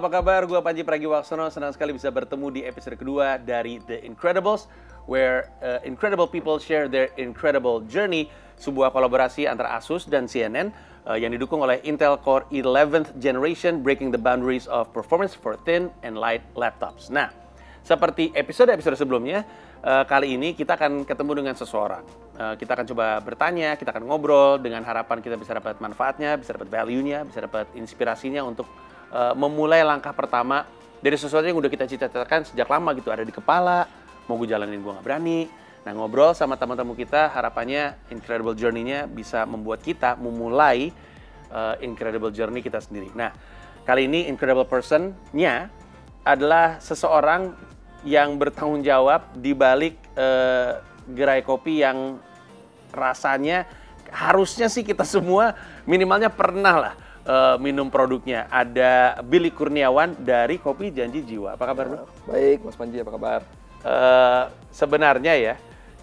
apa kabar? Gua Panji Pragiwaksono, senang sekali bisa bertemu di episode kedua dari The Incredibles, where uh, incredible people share their incredible journey, sebuah kolaborasi antara Asus dan CNN uh, yang didukung oleh Intel Core 11th Generation, breaking the boundaries of performance for thin and light laptops. Nah, seperti episode-episode sebelumnya, uh, kali ini kita akan ketemu dengan seseorang. Uh, kita akan coba bertanya, kita akan ngobrol dengan harapan kita bisa dapat manfaatnya, bisa dapat value-nya, bisa dapat inspirasinya untuk uh, memulai langkah pertama dari sesuatu yang udah kita cita-citakan sejak lama gitu, ada di kepala, mau gue jalanin gue nggak berani. Nah ngobrol sama teman-teman kita, harapannya incredible journey-nya bisa membuat kita memulai uh, incredible journey kita sendiri. Nah kali ini incredible person-nya adalah seseorang yang bertanggung jawab di balik uh, gerai kopi yang rasanya harusnya sih kita semua minimalnya pernah lah uh, minum produknya. Ada Billy Kurniawan dari Kopi Janji Jiwa. Apa kabar, Bro? Baik, Mas Panji, apa kabar? Uh, sebenarnya ya,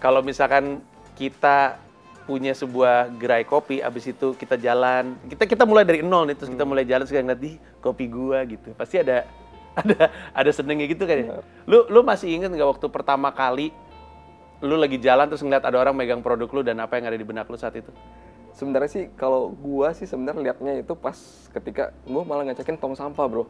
kalau misalkan kita punya sebuah gerai kopi, abis itu kita jalan, kita kita mulai dari nol nih, terus kita mulai jalan sekarang ngeliat di kopi gua gitu, pasti ada ada ada senengnya gitu kan ya. Lu lu masih inget nggak waktu pertama kali lu lagi jalan terus ngeliat ada orang megang produk lu dan apa yang ada di benak lu saat itu? Sebenarnya sih kalau gua sih sebenarnya liatnya itu pas ketika gua malah ngajakin tong sampah, Bro.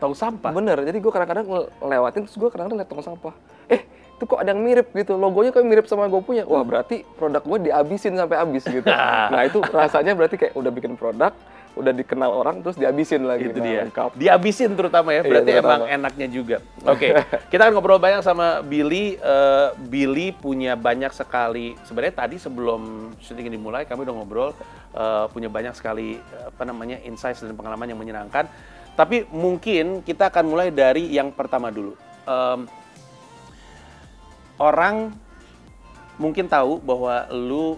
Tong sampah? Bener, jadi gua kadang-kadang ngelewatin terus gua kadang-kadang liat tong sampah. Eh, itu kok ada yang mirip gitu, logonya kayak mirip sama gue punya. Wah berarti produk gue dihabisin sampai habis gitu. nah itu rasanya berarti kayak udah bikin produk, udah dikenal orang terus dihabisin lagi. Itu nah, dia. lengkap. Dihabisin terutama ya. Iya, Berarti terutama. emang enaknya juga. Oke. kita akan ngobrol banyak sama Billy. Eh, Billy punya banyak sekali. Sebenarnya tadi sebelum syuting ini dimulai kami udah ngobrol eh, punya banyak sekali apa namanya insights dan pengalaman yang menyenangkan. Tapi mungkin kita akan mulai dari yang pertama dulu. Em, orang mungkin tahu bahwa lu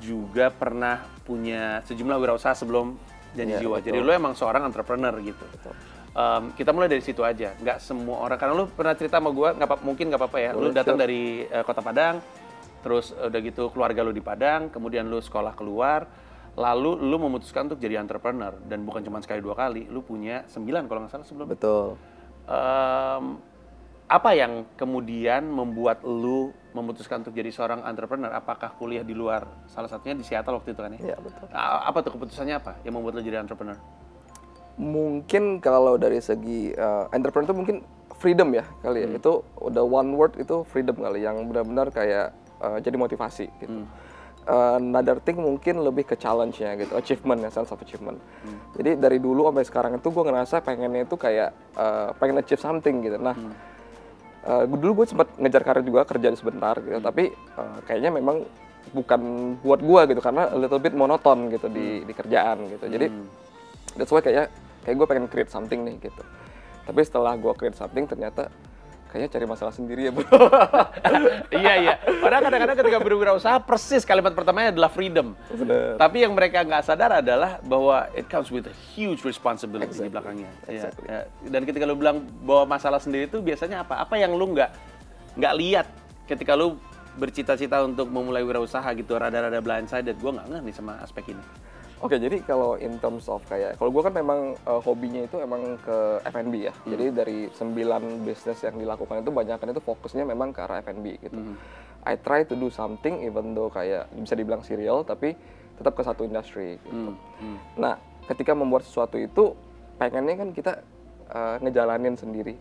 juga pernah punya sejumlah wirausaha sebelum janji Iya, jiwa. betul. Jadi lu emang seorang entrepreneur gitu. Em, kita mulai dari situ aja. Nggak semua orang karena lu pernah cerita sama gua, nggak mungkin nggak apa-apa ya. lu Boleh, datang siap. dari eh, kota Padang, terus udah gitu keluarga lu di Padang, kemudian lu sekolah keluar, lalu lu memutuskan untuk jadi entrepreneur dan bukan cuma sekali dua kali, lu punya sembilan kalau nggak salah sebelum Betul. Em, apa yang kemudian membuat lu memutuskan untuk jadi seorang entrepreneur? Apakah kuliah di luar salah satunya di Seattle waktu itu kan ya? Iya betul. Apa tuh keputusannya apa yang membuat lu jadi entrepreneur? Mungkin kalau dari segi uh, entrepreneur itu mungkin freedom ya kali ya. Itu udah one word itu freedom kali yang benar-benar kayak uh, jadi motivasi gitu. Uh, another thing mungkin lebih ke challenge-nya gitu, achievement ya, sense of achievement. Jadi dari dulu sampai sekarang itu gue ngerasa pengennya itu kayak uh, pengen achieve something gitu. Nah, uh, dulu gue sempat ngejar karir juga kerja sebentar gitu, tapi uh, kayaknya memang bukan buat gue gitu karena a little bit monoton gitu di di kerjaan gitu. Jadi that's why kayak kayak gue pengen create something nih gitu. Tapi setelah gue create something ternyata kayaknya cari masalah sendiri ya bro. iya iya. Padahal kadang-kadang ketika berwirausaha persis kalimat pertamanya adalah freedom. Bener. Tapi yang mereka nggak sadar adalah bahwa it comes with a huge responsibility di belakangnya. Iya, iya. Dan ketika lu bilang bahwa masalah sendiri itu biasanya apa? Apa yang lu nggak nggak lihat ketika lu bercita-cita untuk memulai wirausaha gitu, rada-rada blindsided. Gue nggak ngeh nih sama aspek ini. Oke, jadi kalau in terms of kayak, kalau gue kan memang uh, hobinya itu emang ke F&B ya. Jadi dari sembilan bisnis yang dilakukan itu banyak itu fokusnya memang ke arah F&B gitu. I try to do something even though kayak bisa dibilang serial, tapi tetap ke satu industri gitu. Nah, ketika membuat sesuatu itu, pengennya kan kita uh, ngejalanin sendiri.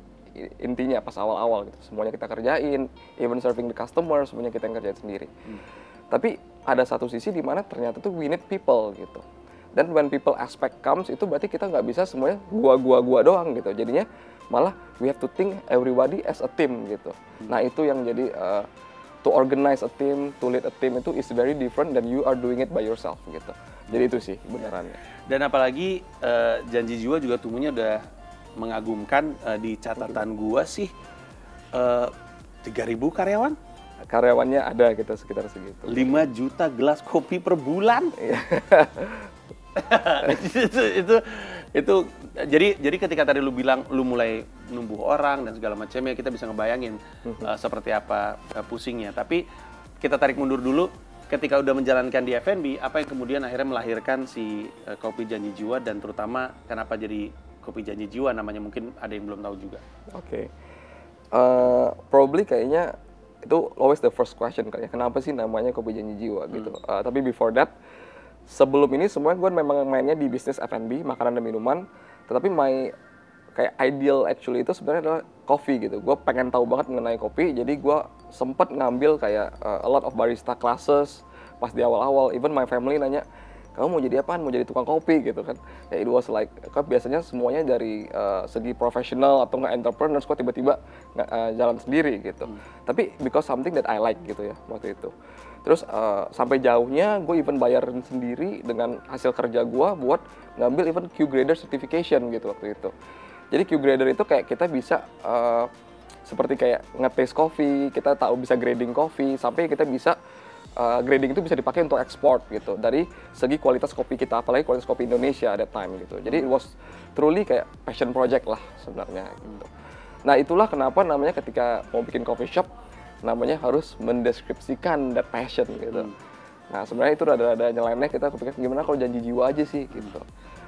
Intinya pas awal-awal gitu, semuanya kita kerjain, even serving the customer, semuanya kita yang kerjain sendiri. Tapi ada satu sisi di mana ternyata tuh we need people gitu. Dan when people aspect comes itu berarti kita nggak bisa semuanya gua gua gua doang gitu. Jadinya malah we have to think everybody as a team gitu. Nah itu yang jadi uh, to organize a team, to lead a team itu is very different than you are doing it by yourself gitu. Jadi itu sih benerannya. Dan apalagi eh, janji jiwa juga tumbuhnya udah mengagumkan eh, di catatan gua sih eh, 3000 karyawan, Karyawannya ada gitu sekitar segitu. 5 juta gelas kopi per bulan. Iya. itu, itu itu jadi jadi ketika tadi lu bilang lu mulai numbuh orang dan segala macamnya kita bisa ngebayangin uh, seperti apa uh, pusingnya tapi kita tarik mundur dulu ketika udah menjalankan di F&B apa yang kemudian akhirnya melahirkan si uh, kopi janji jiwa dan terutama kenapa jadi kopi janji jiwa namanya mungkin ada yang belum tahu juga. Oke. Uh, probably kayaknya itu always the first question kayak kenapa sih namanya kopi janji jiwa gitu. Uh, tapi before that sebelum ini semua gue memang mainnya di bisnis F&B makanan dan minuman. Tetapi my kayak ideal actually itu sebenarnya adalah coffee gitu. Gue pengen tahu banget mengenai kopi, jadi gue sempet ngambil kayak uh, a lot of barista classes pas di awal-awal. Even my family nanya, kamu mau jadi apaan? Mau jadi tukang kopi gitu kan? Ya it was like, kan biasanya semuanya dari uh, segi profesional atau nggak entrepreneur, kok tiba-tiba nggak uh, jalan sendiri gitu. Hmm. Tapi because something that I like gitu ya waktu itu. Terus uh, sampai jauhnya gue even bayarin sendiri dengan hasil kerja gue buat ngambil even Q grader certification gitu waktu itu. Jadi Q grader itu kayak kita bisa uh, seperti kayak ngetes coffee, kita tahu bisa grading coffee, sampai kita bisa uh, grading itu bisa dipakai untuk ekspor gitu dari segi kualitas kopi kita, apalagi kualitas kopi Indonesia at that time gitu. Jadi it was truly kayak passion project lah sebenarnya gitu. Nah itulah kenapa namanya ketika mau bikin coffee shop namanya harus mendeskripsikan that passion gitu. Hmm. Nah sebenarnya itu rada-rada nyeleneh kita kepikir gimana kalau janji jiwa aja sih gitu.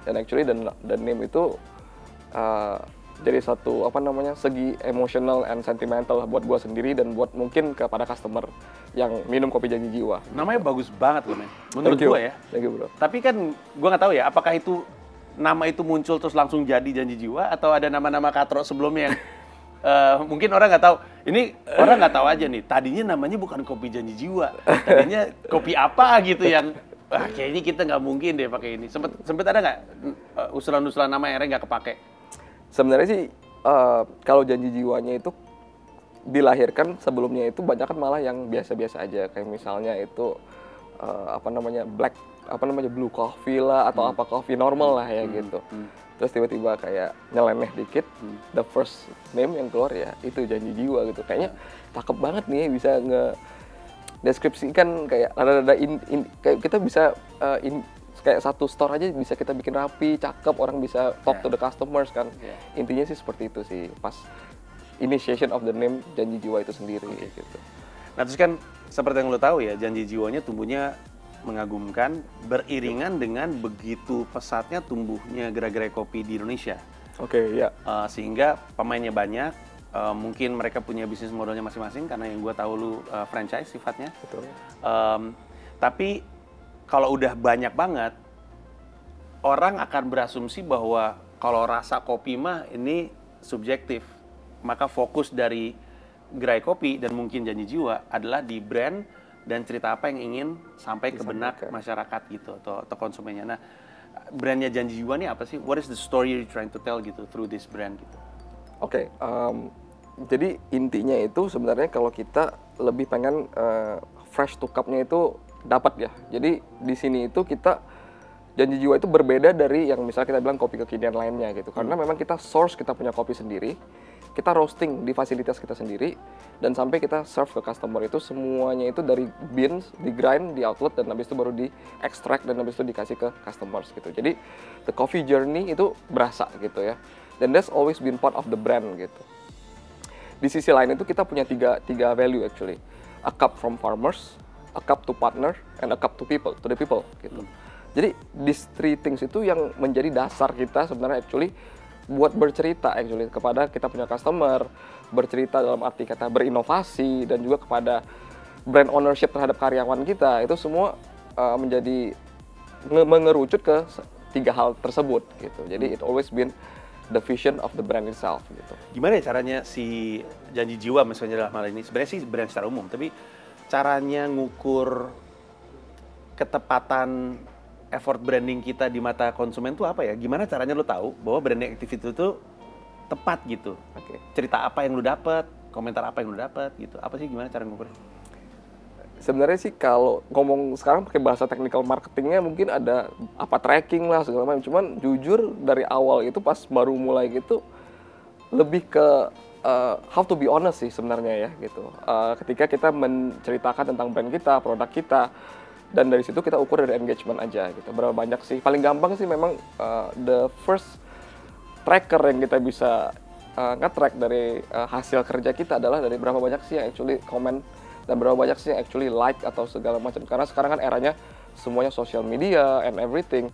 Dan actually dan dan name itu uh, jadi satu apa namanya segi emosional and sentimental buat gue sendiri dan buat mungkin kepada customer yang minum kopi janji jiwa. Namanya bagus banget loh men, menurut gue ya. Thank you bro. Tapi kan gue nggak tahu ya, apakah itu nama itu muncul terus langsung jadi janji jiwa atau ada nama-nama katro sebelumnya yang uh, mungkin orang nggak tahu. Ini orang nggak tahu aja nih. Tadinya namanya bukan kopi janji jiwa, tadinya kopi apa gitu yang Wah, kayaknya kita nggak mungkin deh pakai ini. Sempet sempet ada nggak uh, usulan-usulan nama yang nggak kepake? Sebenarnya sih uh, kalau janji jiwanya itu dilahirkan sebelumnya itu banyak kan malah yang biasa-biasa aja kayak misalnya itu uh, apa namanya black apa namanya blue coffee lah atau hmm. apa coffee normal lah ya hmm. gitu hmm. terus tiba-tiba kayak nyeleneh dikit hmm. the first name yang keluar ya itu janji jiwa gitu kayaknya cakep banget nih bisa nge deskripsikan kayak ada-ada in, in, kayak kita bisa uh, in, kayak satu store aja bisa kita bikin rapi, cakep, orang bisa talk yeah. to the customers kan. Yeah. Intinya sih seperti itu sih pas initiation of the name janji jiwa itu sendiri okay. gitu. Nah terus kan seperti yang lo tahu ya janji jiwanya tumbuhnya mengagumkan beriringan dengan begitu pesatnya tumbuhnya gerai-gerai kopi di Indonesia. Oke okay, ya. Uh, sehingga pemainnya banyak, uh, mungkin mereka punya bisnis modelnya masing-masing karena yang gue tahu lu uh, franchise sifatnya. Betul. Um, tapi kalau udah banyak banget, orang akan berasumsi bahwa kalau rasa kopi mah ini subjektif. Maka fokus dari gerai kopi dan mungkin janji jiwa adalah di brand dan cerita apa yang ingin sampai ke benak masyarakat gitu atau, atau konsumennya. Nah, brandnya janji jiwa ini apa sih? What is the story you're trying to tell gitu through this brand gitu? Oke, okay, um, jadi intinya itu sebenarnya kalau kita lebih pengen uh, fresh to cup-nya itu dapat ya. Jadi di sini itu kita janji jiwa itu berbeda dari yang misalnya kita bilang kopi kekinian lainnya gitu. Karena hmm. memang kita source kita punya kopi sendiri, kita roasting di fasilitas kita sendiri dan sampai kita serve ke customer itu semuanya itu dari beans, di grind, di outlet dan habis itu baru di extract dan habis itu dikasih ke customers gitu. Jadi the coffee journey itu berasa gitu ya. Dan that's always been part of the brand gitu. Di sisi lain itu kita punya tiga, tiga value actually. A cup from farmers, a cup to partner and a cup to people to the people gitu. Hmm. Jadi these three things itu yang menjadi dasar kita sebenarnya actually buat bercerita actually kepada kita punya customer, bercerita dalam arti kata berinovasi dan juga kepada brand ownership terhadap karyawan kita itu semua uh, menjadi mengerucut ke tiga hal tersebut gitu. Jadi it always been the vision of the brand itself gitu. Gimana ya caranya si janji jiwa misalnya dalam hal ini sebenarnya sih brand secara umum tapi caranya ngukur ketepatan effort branding kita di mata konsumen itu apa ya? Gimana caranya lo tahu bahwa branding activity itu tepat gitu? Oke. Okay. Cerita apa yang lo dapat, komentar apa yang lo dapat gitu? Apa sih gimana cara ngukur? Sebenarnya sih kalau ngomong sekarang pakai bahasa technical marketingnya mungkin ada apa tracking lah segala macam. Cuman jujur dari awal itu pas baru mulai gitu lebih ke uh, how to be honest sih sebenarnya ya gitu. Uh, ketika kita menceritakan tentang brand kita, produk kita, dan dari situ kita ukur dari engagement aja gitu. Berapa banyak sih? Paling gampang sih memang uh, the first tracker yang kita bisa uh, nge-track dari uh, hasil kerja kita adalah dari berapa banyak sih yang actually comment dan berapa banyak sih yang actually like atau segala macam. Karena sekarang kan eranya semuanya social media and everything.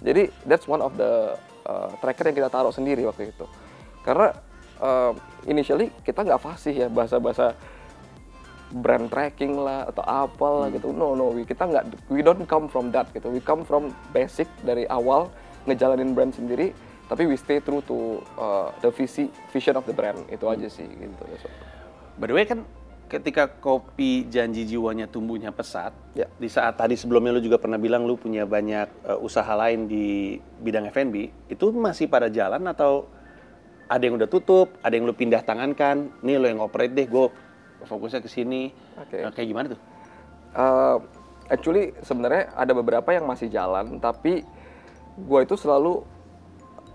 Jadi that's one of the uh, tracker yang kita taruh sendiri waktu itu. Karena uh, initially kita nggak fasih ya bahasa-bahasa brand tracking lah atau apalah hmm. gitu. No no, we, kita nggak we don't come from that gitu. We come from basic dari awal ngejalanin brand sendiri, tapi we stay true to uh, the visi vision of the brand itu hmm. aja sih gitu. By the way kan ketika kopi janji jiwanya tumbuhnya pesat, ya. di saat tadi sebelumnya lu juga pernah bilang lu punya banyak uh, usaha lain di bidang F&B, itu masih pada jalan atau ada yang udah tutup, ada yang lu pindah tangankan, nih lo yang operate deh, gue fokusnya ke sini. Okay. Nah, kayak gimana tuh? Uh, actually sebenarnya ada beberapa yang masih jalan, tapi gue itu selalu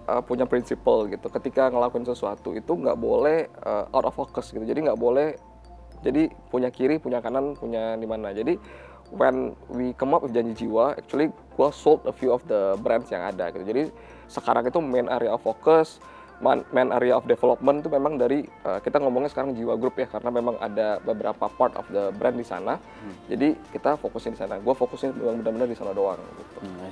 uh, punya prinsipal gitu. Ketika ngelakuin sesuatu itu nggak boleh uh, out of focus gitu. Jadi nggak boleh. Jadi punya kiri, punya kanan, punya di mana. Jadi when we come up with janji jiwa, actually gue sold a few of the brands yang ada gitu. Jadi sekarang itu main area of focus main area of development itu memang dari uh, kita ngomongnya sekarang jiwa grup ya karena memang ada beberapa part of the brand di sana. Hmm. Jadi kita fokusin di sana. Gue fokusin memang benar-benar di sana doang. Gitu. Hmm,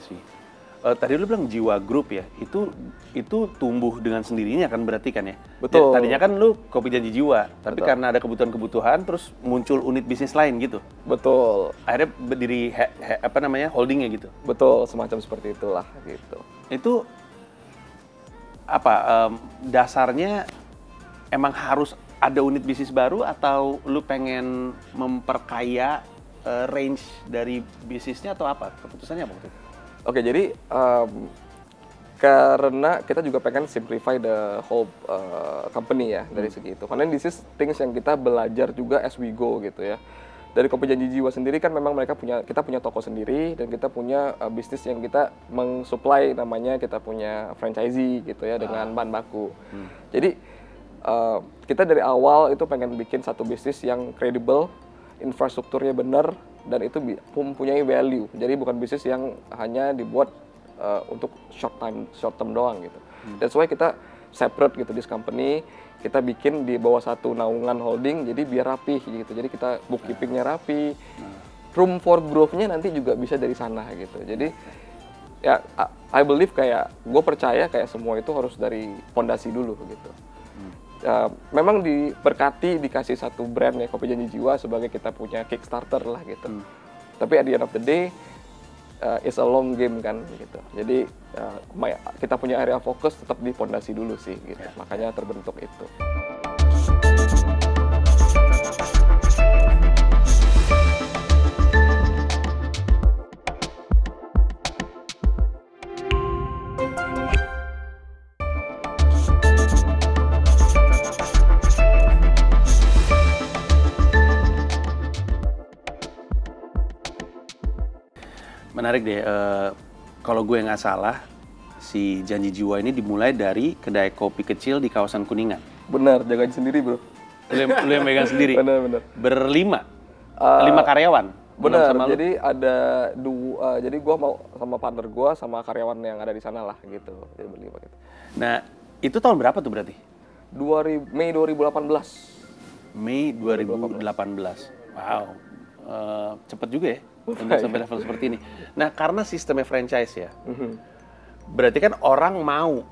Uh, tadi lu bilang jiwa grup ya, itu itu tumbuh dengan sendirinya kan berarti kan ya? Betul. tadinya kan lu kopi janji jiwa, tapi Betul. karena ada kebutuhan-kebutuhan, terus muncul unit bisnis lain gitu. Betul. Akhirnya berdiri he, he, apa namanya holdingnya gitu. Betul, semacam seperti itulah gitu. Itu apa um, dasarnya emang harus ada unit bisnis baru atau lu pengen memperkaya uh, range dari bisnisnya atau apa keputusannya apa Oke jadi um, karena kita juga pengen simplify the whole uh, company ya hmm. dari segi itu. Karena this is things yang kita belajar juga as we go gitu ya dari Kopi Janji Jiwa sendiri kan memang mereka punya kita punya toko sendiri dan kita punya uh, bisnis yang kita mengsuplai namanya kita punya franchisee gitu ya dengan ah. bahan baku. Hmm. Jadi uh, kita dari awal itu pengen bikin satu bisnis yang kredibel, infrastrukturnya benar dan itu mempunyai value. Jadi bukan bisnis yang hanya dibuat uh, untuk short time short term doang gitu. Hmm. That's why kita separate gitu this company kita bikin di bawah satu naungan holding jadi biar rapi gitu. Jadi kita bookkeepingnya rapi. Room for growth-nya nanti juga bisa dari sana gitu. Jadi ya I believe kayak gue percaya kayak semua itu harus dari fondasi dulu gitu. Uh, memang diberkati dikasih satu brand ya kopi janji jiwa sebagai kita punya kickstarter lah gitu. Hmm. tapi at the end of the day uh, it's a long game kan gitu. Jadi uh, kita punya area fokus tetap di fondasi dulu sih gitu. Yeah. Makanya terbentuk itu. Menarik deh. Uh, kalau gue nggak salah, si Janji Jiwa ini dimulai dari kedai kopi kecil di kawasan Kuningan. Benar, jagain sendiri bro. Lu yang, lu yang megang sendiri? benar, benar. Berlima? Uh, Lima karyawan? Benar, jadi ada dua, uh, jadi gue mau sama partner gue sama karyawan yang ada di sana lah gitu. Jadi berlima gitu. Nah, itu tahun berapa tuh berarti? 2000, Mei 2018. Mei 2018. 2018. Wow, uh, cepet juga ya? Untuk sampai level seperti ini. Nah, karena sistemnya franchise ya, mm-hmm. berarti kan orang mau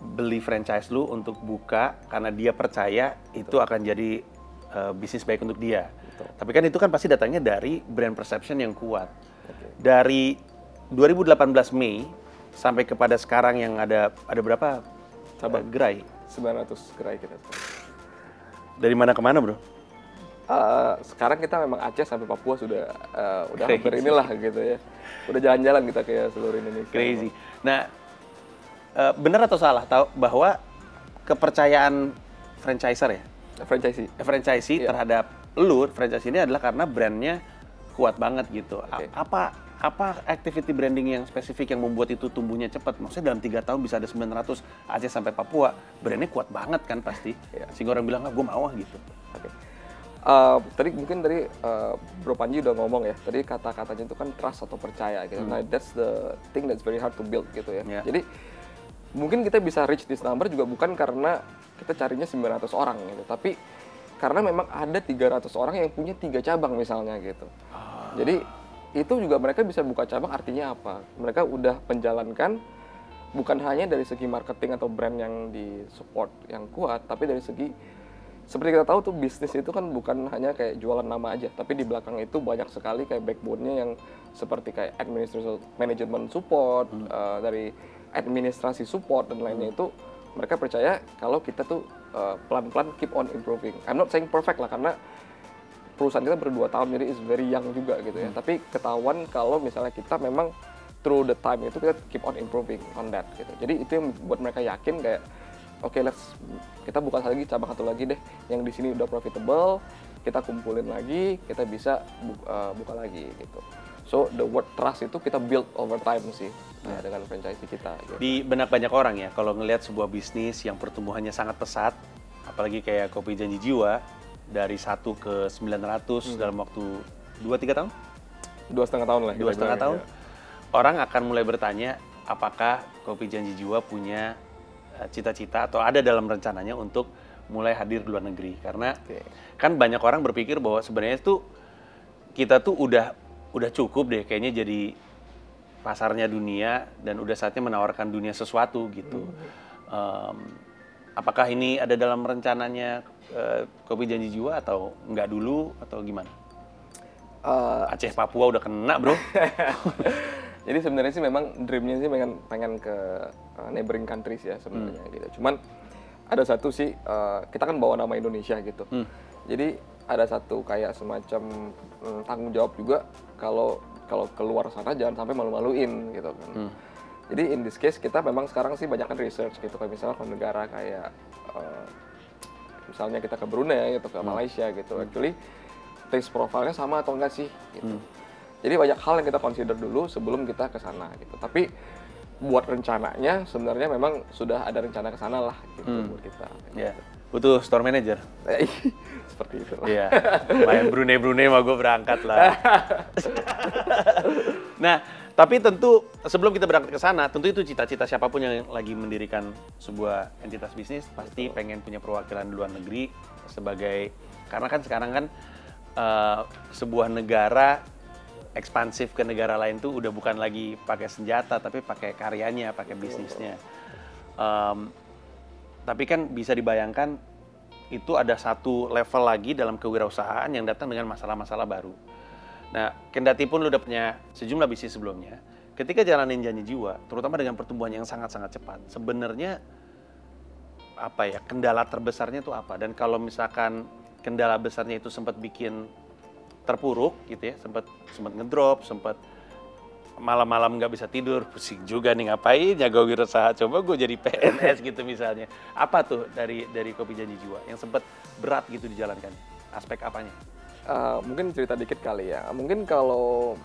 beli franchise lu untuk buka karena dia percaya itu akan jadi uh, bisnis baik untuk dia. Betul. Tapi kan itu kan pasti datangnya dari brand perception yang kuat. Okay. Dari 2018 Mei sampai kepada sekarang yang ada ada berapa cabang uh, gerai? 900 gerai kita. Dari mana ke mana, Bro? Uh, sekarang kita memang Aceh sampai Papua sudah uh, udah Crazy. hampir inilah gitu ya. Udah jalan-jalan kita kayak seluruh Indonesia. Crazy. Nah, uh, benar atau salah tahu bahwa kepercayaan franchiser ya? Franchisee. Franchisee yeah. terhadap lu, franchise ini adalah karena brandnya kuat banget gitu. Okay. Apa apa activity branding yang spesifik yang membuat itu tumbuhnya cepat? Maksudnya dalam tiga tahun bisa ada 900 Aceh sampai Papua, brandnya kuat banget kan pasti. Yeah. Sehingga orang bilang, ah, gue mau gitu. Oke. Okay Uh, tadi mungkin dari uh, Bro Panji udah ngomong ya, tadi kata-katanya itu kan trust atau percaya gitu. Hmm. Nah, that's the thing that's very hard to build gitu ya. Yeah. Jadi mungkin kita bisa reach this number juga bukan karena kita carinya 900 orang gitu, tapi karena memang ada 300 orang yang punya tiga cabang misalnya gitu. Ah. Jadi itu juga mereka bisa buka cabang artinya apa? Mereka udah menjalankan bukan hanya dari segi marketing atau brand yang di support yang kuat, tapi dari segi seperti kita tahu tuh bisnis itu kan bukan hanya kayak jualan nama aja, tapi di belakang itu banyak sekali kayak backbone-nya yang seperti kayak administration management support Hmm. uh, dari administrasi support dan lainnya itu mereka percaya kalau kita tuh uh, pelan-pelan keep on improving. I'm not saying perfect lah karena perusahaan kita berdua tahun jadi is very young juga gitu ya. Tapi ketahuan kalau misalnya kita memang through the time itu kita keep on improving on that gitu. Jadi itu yang buat mereka yakin kayak oke let's kita buka lagi cabang satu lagi deh yang di sini udah profitable kita kumpulin lagi kita bisa bu- uh, buka lagi gitu. So the word trust itu kita build over time sih uh, dengan franchise kita. Gitu. Di benak banyak orang ya, kalau ngelihat sebuah bisnis yang pertumbuhannya sangat pesat, apalagi kayak Kopi Janji Jiwa, dari 1 ke 900 dalam waktu 2-3 tahun? Dua setengah tahun lah. Dua setengah bilang, tahun? ya. Orang akan mulai bertanya, apakah Kopi Janji Jiwa punya eh, cita-cita atau ada dalam rencananya untuk mulai hadir di luar negeri? Karena Oke. kan banyak orang berpikir bahwa sebenarnya itu kita tuh udah udah cukup deh kayaknya jadi pasarnya dunia dan udah saatnya menawarkan dunia sesuatu gitu. Em, apakah ini ada dalam rencananya eh, Kopi Janji Jiwa atau nggak dulu atau gimana? Uh, Aceh Papua udah kena bro. Jadi sebenarnya sih memang dreamnya sih pengen pengen ke uh, neighboring countries ya sebenarnya Hmm. gitu. Cuman ada satu sih uh, kita kan bawa nama Indonesia gitu. Hmm. Jadi ada satu kayak semacam mm, tanggung jawab juga kalau kalau keluar sana jangan sampai malu-maluin gitu kan. Hmm. Jadi in this case kita memang sekarang sih banyak kan research gitu kayak misalnya ke negara kayak uh, misalnya kita ke Brunei atau ke Malaysia gitu. Actually taste profile-nya sama atau enggak sih gitu. Jadi banyak hal yang kita consider dulu sebelum kita ke sana gitu. Tapi buat rencananya sebenarnya memang sudah ada rencana ke sana lah gitu buat kita. Ya, butuh store manager. Seperti itu lah. Iya, main Brunei Brunei mah gue berangkat lah. nah, tapi tentu sebelum kita berangkat ke sana, tentu itu cita-cita siapa pun yang lagi mendirikan sebuah entitas bisnis pasti pengen punya perwakilan di luar negeri sebagai karena kan sekarang kan eh, sebuah negara ekspansif ke negara lain tuh udah bukan lagi pakai senjata tapi pakai karyanya, pakai bisnisnya. Em, tapi kan bisa dibayangkan itu ada satu level lagi dalam kewirausahaan yang datang dengan masalah-masalah baru. Nah, kendati pun lu udah punya sejumlah bisnis sebelumnya, ketika jalanin janji jiwa, terutama dengan pertumbuhan yang sangat-sangat cepat, sebenarnya apa ya kendala terbesarnya itu apa? Dan kalau misalkan kendala besarnya itu sempat bikin terpuruk gitu ya, sempat sempat ngedrop, sempat malam-malam nggak bisa tidur, pusing juga nih ngapain jaga wirausaha, coba gue jadi PNS gitu misalnya. Apa tuh dari dari Kopi Janji Jiwa yang sempat berat gitu dijalankan? Aspek apanya? Uh, mungkin cerita dikit kali ya. Mungkin kalau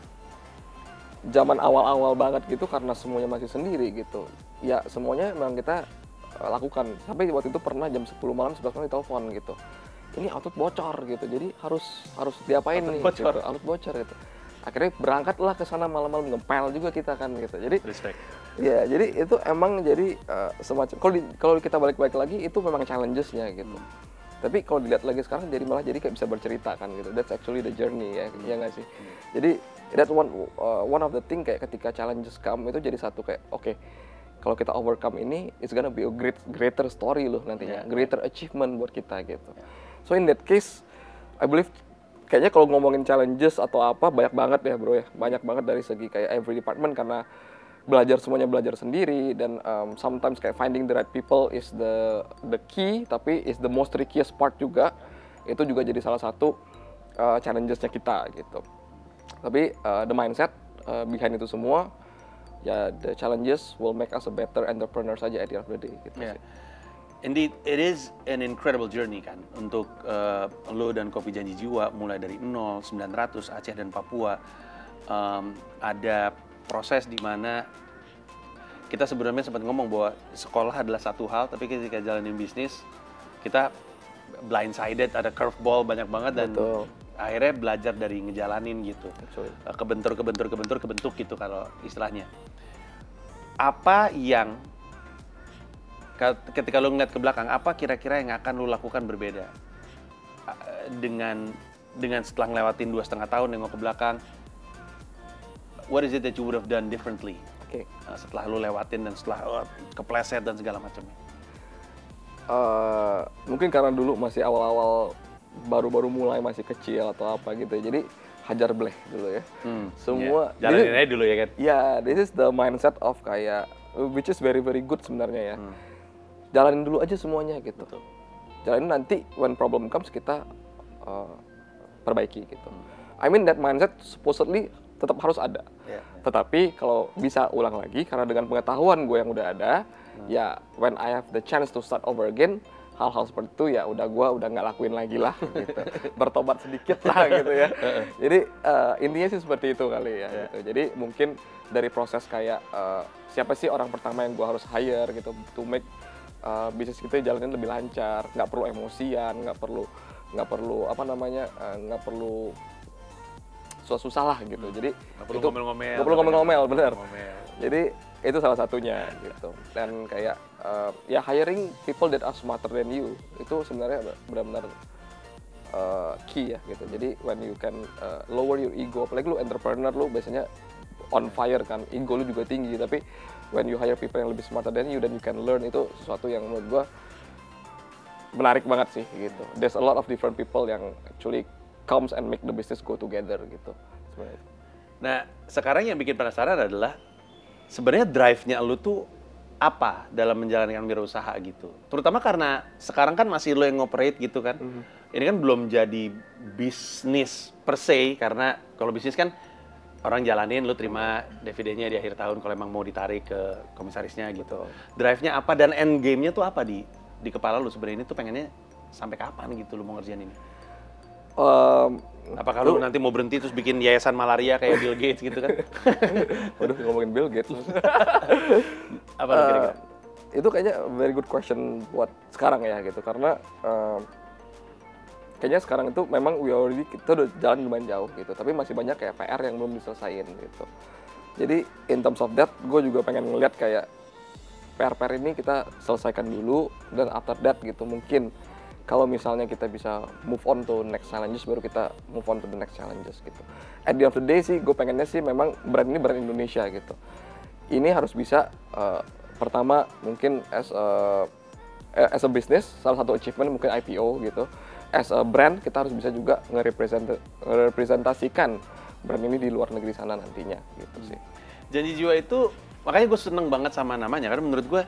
zaman awal-awal banget gitu karena semuanya masih sendiri gitu. Ya semuanya memang kita uh, lakukan. Sampai waktu itu pernah jam 10 malam 11 malam telepon gitu. Ini output bocor gitu. Jadi harus harus diapain Output nih bocor. gitu. Output bocor gitu. Akhirnya berangkatlah ke sana malam-malam ngepel juga kita kan gitu. Jadi Respect. Ya, jadi itu emang jadi uh, semacam kalau kalau kita balik-balik lagi itu memang challenges-nya gitu. Tapi kalau dilihat lagi sekarang jadi malah jadi kayak bisa bercerita kan gitu. That's actually the journey ya, ya nggak sih? Jadi that one uh, one of the thing kayak ketika challenges come itu jadi satu kayak oke kalau kita overcome ini it's gonna be a great greater story loh nantinya, Yeah. greater achievement buat kita gitu. So in that case, I believe kayaknya kalau ngomongin challenges atau apa banyak banget ya bro ya, banyak banget dari segi kayak every department karena belajar semuanya belajar sendiri dan um, sometimes kayak finding the right people is the the key tapi is the most trickiest part juga. Itu juga jadi salah satu uh, challengesnya kita gitu. Tapi uh, the mindset uh, behind itu semua ya the challenges will make us a better entrepreneur saja at the end of the day gitu Yeah. sih. Indeed, it is an incredible journey kan untuk eh, lo dan Kopi Janji Jiwa mulai dari 0, 900, Aceh dan Papua. Em, ada proses di mana kita sebenarnya sempat ngomong bahwa sekolah adalah satu hal, tapi ketika jalanin bisnis kita blindsided, ada curveball banyak banget dan Betul. akhirnya belajar dari ngejalanin gitu. Kebentur, kebentur, kebentur, kebentuk gitu kalau istilahnya. Apa yang Ka- ketika lu ngeliat ke belakang apa kira-kira yang akan lu lakukan berbeda dengan dengan setelah ngelewatin dua setengah tahun nengok ke belakang what is it that you would have done differently Oke. uh, setelah lu lewatin dan setelah oh, kepleset dan segala macamnya? Eh, mungkin karena dulu masih awal-awal baru-baru mulai masih kecil atau apa gitu. Jadi hajar bleh dulu ya. Hmm, Semua iya. jalanin this- aja dulu ya kan. Ya, this is the mindset of kayak which is very very good sebenarnya ya. Jalanin dulu aja semuanya gitu. Betul. Jalanin nanti when problem comes kita uh, perbaiki gitu. I mean that mindset supposedly tetap harus ada. Iya. Tetapi kalau bisa ulang lagi karena dengan pengetahuan gue yang udah ada, ya when I have the chance to start over again, hal-hal seperti itu ya udah gue udah nggak lakuin lagi lah gitu. Bertobat sedikit lah gitu ya. Jadi eh, intinya sih seperti itu kali ya. Gitu. Jadi mungkin dari proses kayak eh, siapa sih orang pertama yang gue harus hire gitu to make eh, bisnis kita jalanin lebih lancar, nggak perlu emosian, nggak perlu nggak perlu apa namanya nggak perlu susah-susah lah gitu. Jadi Nggak perlu ngomel-ngomel. nggak perlu ngomel-ngomel, bener. Ngomel. Jadi itu salah satunya gitu. Dan kayak uh, ya hiring people that are smarter than you itu sebenarnya benar-benar uh, key ya gitu. Jadi when you can uh, lower your ego, apalagi lu entrepreneur lu biasanya on fire kan, ego lu juga tinggi. Tapi when you hire people yang lebih smarter than you dan you can learn itu sesuatu yang menurut gua menarik banget sih gitu. There's a lot of different people yang actually comes and make the business go together gitu. Nah, sekarang yang bikin penasaran adalah sebenarnya drive-nya lu tuh apa dalam menjalankan wirausaha gitu. Terutama karena sekarang kan masih lo yang ngoperate gitu kan. Ini kan belum jadi bisnis per se karena kalau bisnis kan orang jalanin lu terima dividennya di akhir tahun kalau emang mau ditarik ke komisarisnya gitu. Drive-nya apa dan end game-nya tuh apa di di kepala lu sebenarnya ini tuh pengennya sampai kapan gitu lu mau ngerjain ini? Um, Apakah lu nanti mau berhenti terus bikin yayasan malaria kayak Bill Gates gitu kan? Waduh ngomongin Bill Gates. Apa kira-kira? Eh, itu kayaknya very good question buat sekarang ya gitu karena em, kayaknya sekarang itu memang we already kita udah jalan lumayan jauh gitu tapi masih banyak kayak PR yang belum diselesain gitu jadi in terms of that gue juga pengen ngeliat kayak PR-PR ini kita selesaikan dulu dan after that gitu mungkin kalau misalnya kita bisa move on to next challenges baru kita move on to the next challenges gitu. At the end of the day sih gue pengennya sih memang brand ini brand Indonesia gitu. Ini harus bisa eh, pertama mungkin as a eh, as a business salah satu achievement mungkin IPO gitu. As a brand kita harus bisa juga ngerepresent- ngerepresentasikan brand ini di luar negeri sana nantinya gitu sih. Janji Jiwa itu makanya gue seneng banget sama namanya karena menurut gue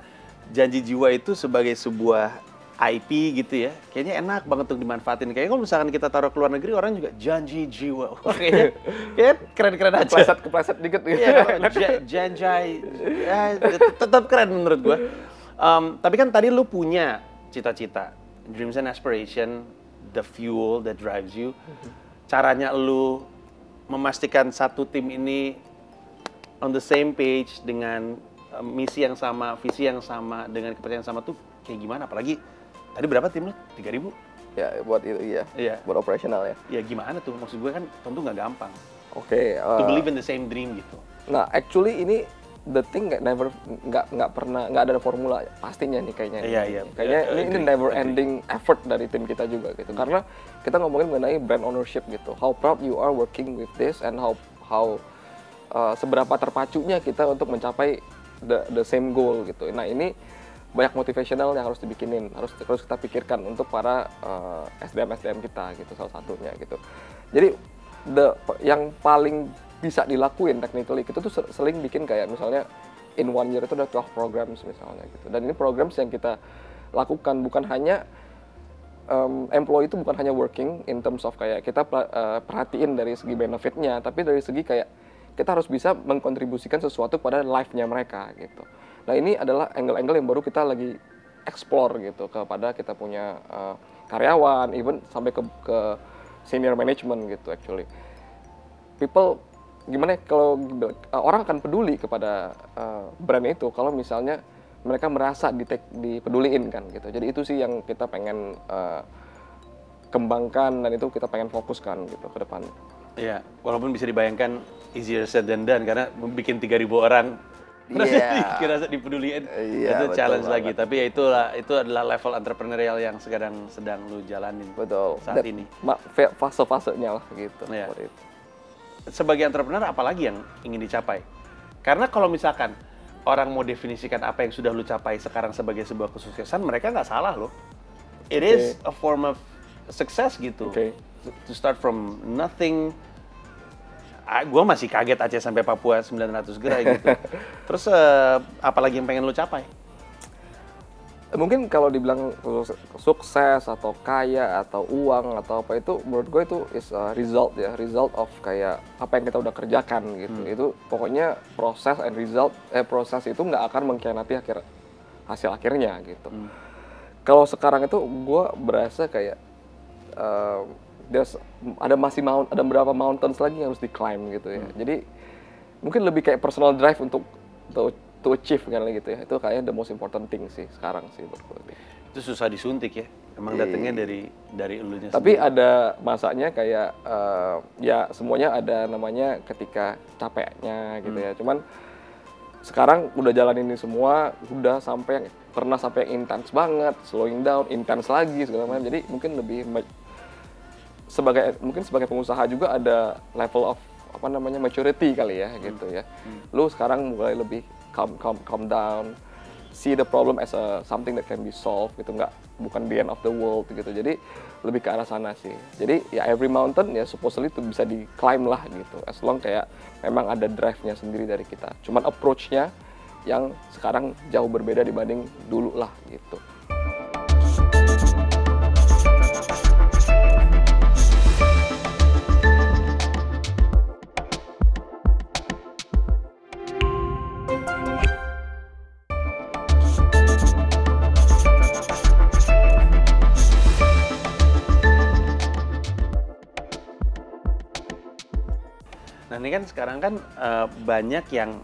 Janji Jiwa itu sebagai sebuah IP gitu ya. Kayaknya enak banget untuk dimanfaatin. Kayaknya kalau misalkan kita taruh ke luar negeri orang juga Janji Jiwa. Wah, kayaknya kayaknya keren-keren aja. Kepleset kepleset dikit gitu Iya, kalau ja- janjai, ya, tetap keren menurut gua. Um, tapi kan tadi lu punya cita-cita, dreams and aspiration, the fuel that drives you. Caranya lu memastikan satu tim ini on the same page dengan misi yang sama, visi yang sama, dengan kepercayaan yang sama tuh kayak gimana? Apalagi tadi berapa tim lu? 3000? ya buat itu iya Iya. buat operasional ya Ya gimana tuh? Maksud gue kan tentu nggak gampang. oke To eh, believe in the same dream gitu. Nah, actually ini the thing nggak never nggak nggak pernah nggak ada formula pastinya nih kayaknya. Iya, iya. Kayaknya Eh, ini, ini agree, never agree. ending effort dari tim kita juga gitu. Karena kita ngomongin mengenai brand ownership gitu. How proud you are working with this and how how uh, seberapa terpacunya kita untuk mencapai the the same goal gitu. Nah, ini banyak motivational yang harus dibikinin, harus harus kita pikirkan untuk para uh, SDM SDM kita gitu salah satunya gitu. Jadi the yang paling bisa dilakuin technically itu tuh sering bikin kayak misalnya in one year itu ada 12 programs misalnya gitu. Dan ini programs yang kita lakukan bukan hanya um, employee itu bukan hanya working in terms of kayak kita uh, perhatiin dari segi benefitnya, tapi dari segi kayak kita harus bisa mengkontribusikan sesuatu pada life-nya mereka gitu. Nah ini adalah angle-angle yang baru kita lagi explore gitu kepada kita punya uh, karyawan, even sampai ke, ke senior management gitu actually. People gimana ya, kalau uh, orang akan peduli kepada uh, brand itu kalau misalnya mereka merasa ditek- dipeduliin kan gitu. Jadi itu sih yang kita pengen uh, kembangkan dan itu kita pengen fokuskan gitu ke depan. Iya, walaupun bisa dibayangkan easier said than done karena bikin 3000 orang Iya. kira dipeduliin Iya, itu betul challenge banget. lagi. Tapi ya itulah itu adalah level entrepreneurial yang sedang sedang lu jalanin Betul. saat Dan ini. Fase-fasenya lah gitu. Iya. itu. Sebagai entrepreneur apalagi yang ingin dicapai? Karena kalau misalkan orang mau definisikan apa yang sudah lu capai sekarang sebagai sebuah kesuksesan, mereka nggak salah loh. It Oke. is a form of success gitu. To- To start from nothing. Ah, gua masih kaget Aceh sampai Papua 900 gerai gitu. Terus eh, apalagi yang pengen lu capai? mungkin kalau dibilang su- sukses atau kaya atau uang atau apa itu menurut gue itu is a result ya result of kayak apa yang kita udah kerjakan gitu itu pokoknya proses and result eh proses itu nggak akan mengkhianati akhir hasil akhirnya gitu kalau sekarang itu gue berasa kayak eh, there's- ada masih mount ada beberapa mountains lagi yang harus di climb gitu ya jadi mungkin lebih kayak personal drive untuk to, to achieve kan gitu ya itu kayaknya the most important thing sih sekarang sih menurut gue. Itu susah disuntik ya. Emang Iya. datangnya dari dari elunya tapi sendiri. ada masanya kayak eh, ya semuanya ada namanya ketika capeknya gitu ya cuman sekarang udah jalanin ini semua udah sampai yang pernah sampai yang intens banget slowing down intens lagi segala macam jadi mungkin lebih sebagai mungkin sebagai pengusaha juga ada level of apa namanya maturity kali ya gitu ya. Lu sekarang mulai lebih calm calm calm down see the problem as a something that can be solved gitu nggak bukan the end of the world gitu. Jadi lebih ke arah sana sih. Jadi ya every mountain ya supposedly itu bisa di climb lah gitu as long kayak memang ada drive-nya sendiri dari kita. Cuman approach-nya yang sekarang jauh berbeda dibanding dulu lah gitu Nah ini kan sekarang kan eh, banyak yang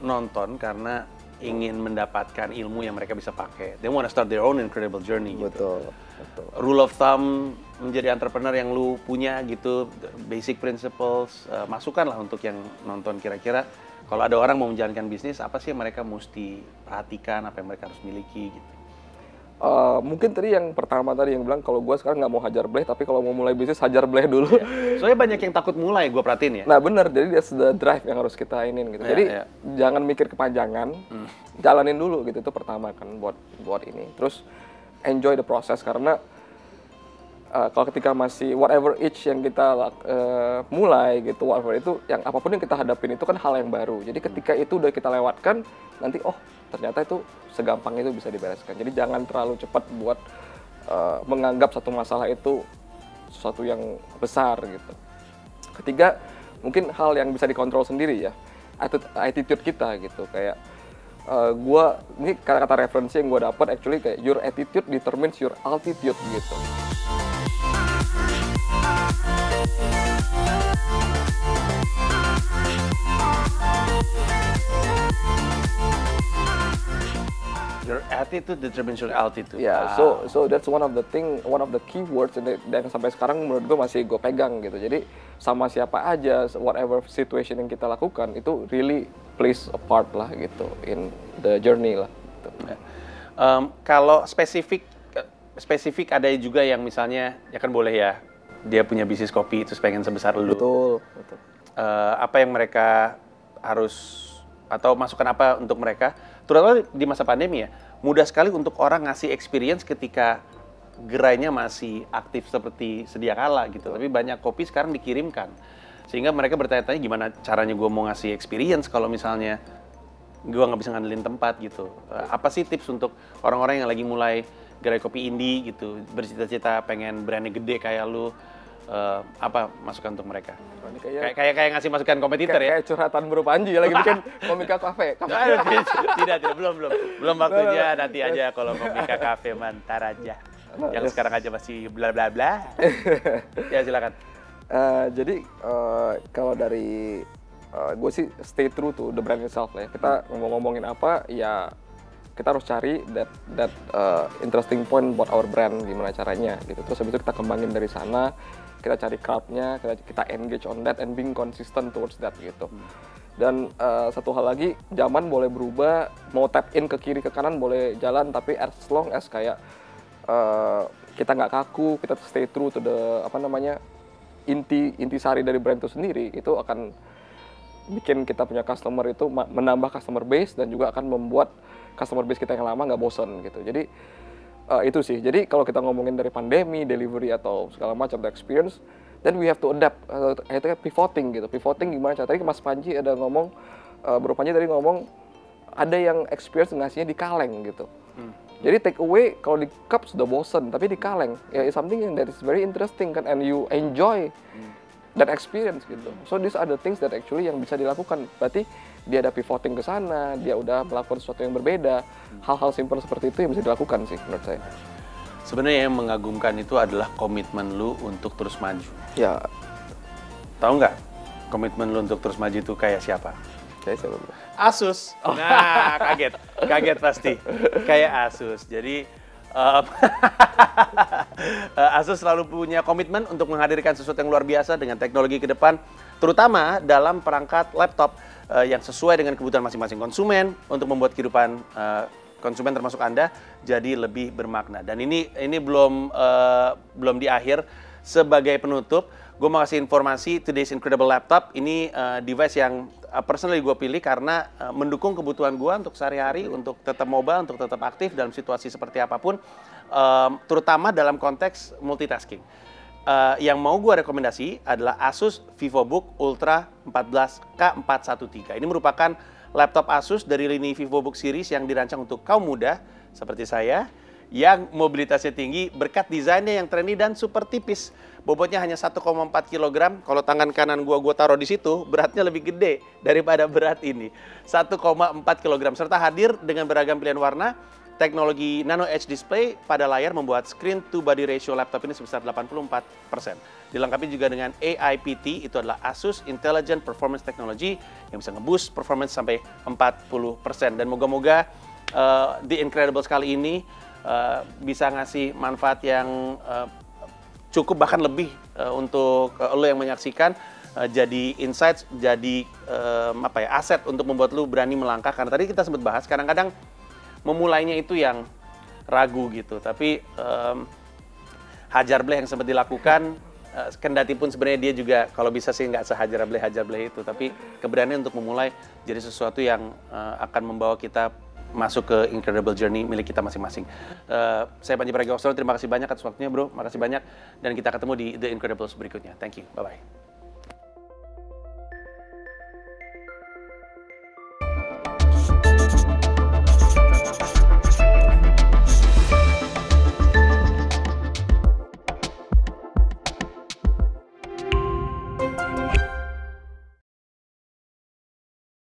nonton karena ingin mendapatkan ilmu yang mereka bisa pakai. They wanna start their own incredible journey gitu. betul betul Rule of thumb menjadi entrepreneur yang lu punya gitu, basic principles, eh, masukan lah untuk yang nonton kira-kira kalau ada orang mau menjalankan bisnis apa sih yang mereka mesti perhatikan, apa yang mereka harus miliki gitu. Eh, mungkin tadi yang pertama tadi yang bilang kalau gue sekarang nggak mau hajar bleh tapi kalau mau mulai bisnis hajar bleh dulu Soalnya banyak yang takut mulai, gue perhatiin ya. Nah benar, jadi that's the drive yang harus kita inin gitu. Ya, jadi ya. jangan mikir kepanjangan, jalanin dulu gitu itu pertama kan buat buat ini. Terus enjoy the process karena uh, kalau ketika masih whatever age yang kita uh, mulai gitu, whatever itu yang apa pun yang kita hadapin itu kan hal yang baru. Jadi ketika itu udah kita lewatkan, nanti oh ternyata itu segampang itu bisa dibereskan. Jadi jangan terlalu cepat buat uh, menganggap satu masalah itu sesuatu yang besar gitu. Ketiga, mungkin hal yang bisa dikontrol sendiri ya, attitude, kita gitu kayak uh, gua ini kata-kata referensi yang gua dapat actually kayak your attitude determines your altitude gitu. Your attitude determines your altitude. Ya, Wow. so so that's one of the thing, one of the keywords and that- dan sampai sekarang menurut gue masih gue pegang gitu. Jadi sama siapa aja, whatever situation yang kita lakukan itu really plays a part lah gitu in the journey lah. Gitu. Em, kalau spesifik spesifik ada juga yang misalnya ya kan boleh ya dia punya bisnis kopi terus pengen sebesar lu. Betul, betul. Eh, apa yang mereka harus atau masukan apa untuk mereka. Terutama di masa pandemi ya mudah sekali untuk orang ngasih experience ketika gerainya masih aktif seperti sedia kala gitu. Tapi banyak kopi sekarang dikirimkan. Sehingga mereka bertanya-tanya gimana caranya gue mau ngasih experience kalau misalnya gue nggak bisa ngandelin tempat gitu. Eh, apa sih tips untuk orang-orang yang lagi mulai gerai kopi indie gitu? Bercita-cita pengen brandnya gede kayak lu eh, apa masukan untuk mereka kayak kayak kayak ngasih masukan kompetitor kayak, ya kayak curhatan Bro Panji ya, lagi bikin komika. Aduh, tidak, tidak, tidak, belum, belum, belum waktunya nanti aja kalau komika kafe mantar aja. Yang yes. sekarang aja masih bla bla bla. ya silakan. Eh, jadi eh, kalau dari gue sih stay true to the brand itself lah ya. Kita ngomong-ngomongin apa ya kita harus cari that that uh, interesting point buat our brand gimana caranya gitu. Terus habis itu kita kembangin dari sana, kita cari crowd-nya, kita kita engage on that and being consistent towards that gitu. Dan uh, satu hal lagi, zaman boleh berubah, mau tap in ke kiri ke kanan boleh jalan, tapi as long as kayak uh, kita nggak kaku, kita stay true to the apa namanya inti intisari dari brand itu sendiri itu akan bikin kita punya customer itu menambah customer base dan juga akan membuat customer base kita yang lama nggak bosan gitu. Jadi uh, itu sih. Jadi kalau kita ngomongin dari pandemi, delivery atau segala macam the experience, then we have to adapt. Uh, itu kan pivoting gitu. Pivoting gimana cara? Tadi Mas Panji ada ngomong, uh, Bro Panji tadi ngomong ada yang experience ngasihnya di kaleng gitu. Jadi take away kalau di cup sudah bosen, tapi di kaleng ya is something that is very interesting kan and you enjoy that experience gitu. So these are the things that actually yang bisa dilakukan. Berarti dia ada pivoting ke sana, dia udah melakukan sesuatu yang berbeda. Hal-hal simpel seperti itu yang bisa dilakukan sih menurut saya. Sebenarnya yang mengagumkan itu adalah komitmen lu untuk terus maju. Ya, Tahu nggak? Komitmen lu untuk terus maju itu kayak siapa? saya siapa? Asus. Nah, kaget. Kaget pasti. Kayak Asus. Jadi um, Asus selalu punya komitmen untuk menghadirkan sesuatu yang luar biasa dengan teknologi ke depan, terutama dalam perangkat laptop eh, yang sesuai dengan kebutuhan masing-masing konsumen. Untuk membuat kehidupan eh, konsumen termasuk Anda jadi lebih bermakna. Dan ini ini belum eh, belum di akhir sebagai penutup gue mau kasih informasi today's incredible laptop. Ini uh, device yang uh, personally gue pilih karena uh, mendukung kebutuhan gue untuk sehari-hari untuk tetap mobile untuk tetap aktif dalam situasi seperti apa pun um, terutama dalam konteks multitasking. Uh, yang mau gue rekomendasi adalah Asus VivoBook Ultra 14K413 ini merupakan laptop Asus dari lini VivoBook series yang dirancang untuk kaum muda seperti saya yang mobilitasnya tinggi berkat desainnya yang trendy dan super tipis. Bobotnya hanya 1,4 kg. Kalau tangan kanan gua gua taruh di situ, beratnya lebih gede daripada berat ini. 1,4 kg serta hadir dengan beragam pilihan warna. Teknologi Nano Edge Display pada layar membuat screen to body ratio laptop ini sebesar 84%. Dilengkapi juga dengan AIPT, itu adalah Asus Intelligent Performance Technology yang bisa ngeboost performance sampai 40%. Dan moga-moga uh, The Incredibles kali ini uh, bisa ngasih manfaat yang uh, cukup bahkan lebih uh, untuk uh, lo yang menyaksikan uh, jadi insights, jadi um, apa ya aset untuk membuat lo berani melangkah. Karena tadi kita sempat bahas kadang-kadang memulainya itu yang ragu gitu. Tapi um, hajar bleh yang sempat dilakukan uh, kendati pun sebenarnya dia juga kalau bisa sih nggak sehajar bleh hajar bleh itu. Tapi keberanian untuk memulai jadi sesuatu yang uh, akan membawa kita masuk ke incredible journey milik kita masing-masing. Uh, saya Panji Pragiwaksono, terima kasih banyak atas waktunya bro, makasih banyak dan kita ketemu di The Incredibles berikutnya. Thank you, bye bye.